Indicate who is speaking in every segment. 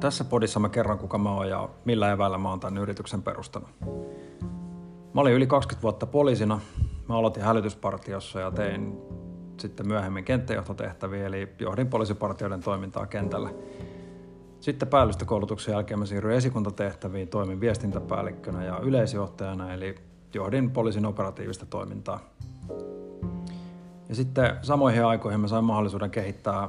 Speaker 1: Tässä podissa mä kerron, kuka mä oon ja millä eväillä mä oon tämän yrityksen perustanut. Mä olin yli 20 vuotta poliisina. Mä aloitin hälytyspartiossa ja tein sitten myöhemmin kenttäjohtotehtäviä, eli johdin poliisipartioiden toimintaa kentällä. Sitten päällystökoulutuksen jälkeen mä siirryin esikuntatehtäviin, toimin viestintäpäällikkönä ja yleisjohtajana, eli johdin poliisin operatiivista toimintaa. Ja sitten samoihin aikoihin mä sain mahdollisuuden kehittää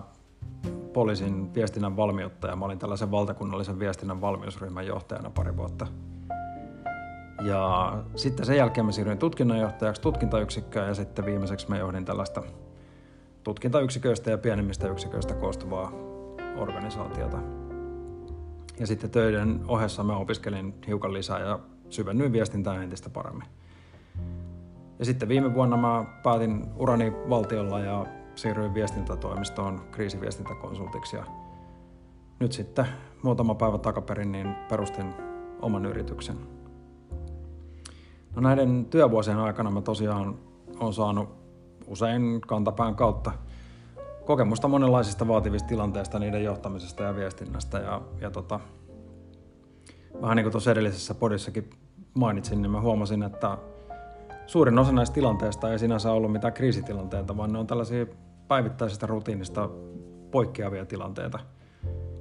Speaker 1: poliisin viestinnän valmiutta ja mä olin tällaisen valtakunnallisen viestinnän valmiusryhmän johtajana pari vuotta. Ja sitten sen jälkeen mä siirryin tutkinnanjohtajaksi tutkintayksikköön ja sitten viimeiseksi mä johdin tällaista tutkintayksiköistä ja pienemmistä yksiköistä koostuvaa organisaatiota. Ja sitten töiden ohessa mä opiskelin hiukan lisää ja syvennyin viestintään entistä paremmin. Ja sitten viime vuonna mä päätin urani valtiolla ja siirryin viestintätoimistoon kriisiviestintäkonsultiksi ja nyt sitten muutama päivä takaperin niin perustin oman yrityksen. No näiden työvuosien aikana mä tosiaan olen saanut usein kantapään kautta kokemusta monenlaisista vaativista tilanteista, niiden johtamisesta ja viestinnästä. Ja, ja tota, vähän niin kuin tuossa edellisessä podissakin mainitsin, niin mä huomasin, että suurin osa näistä tilanteista ei sinänsä ollut mitään kriisitilanteita, vaan ne on tällaisia päivittäisestä rutiinista poikkeavia tilanteita,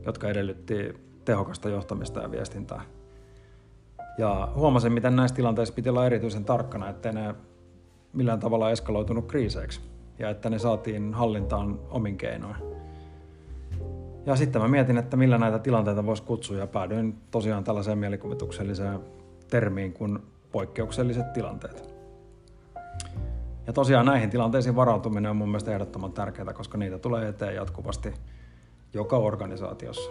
Speaker 1: jotka edellytti tehokasta johtamista ja viestintää. Ja huomasin, miten näissä tilanteissa piti olla erityisen tarkkana, ettei ne millään tavalla eskaloitunut kriiseiksi ja että ne saatiin hallintaan omin keinoin. Ja sitten mä mietin, että millä näitä tilanteita voisi kutsua ja päädyin tosiaan tällaiseen mielikuvitukselliseen termiin kuin poikkeukselliset tilanteet. Ja tosiaan näihin tilanteisiin varautuminen on mun mielestä ehdottoman tärkeää, koska niitä tulee eteen jatkuvasti joka organisaatiossa.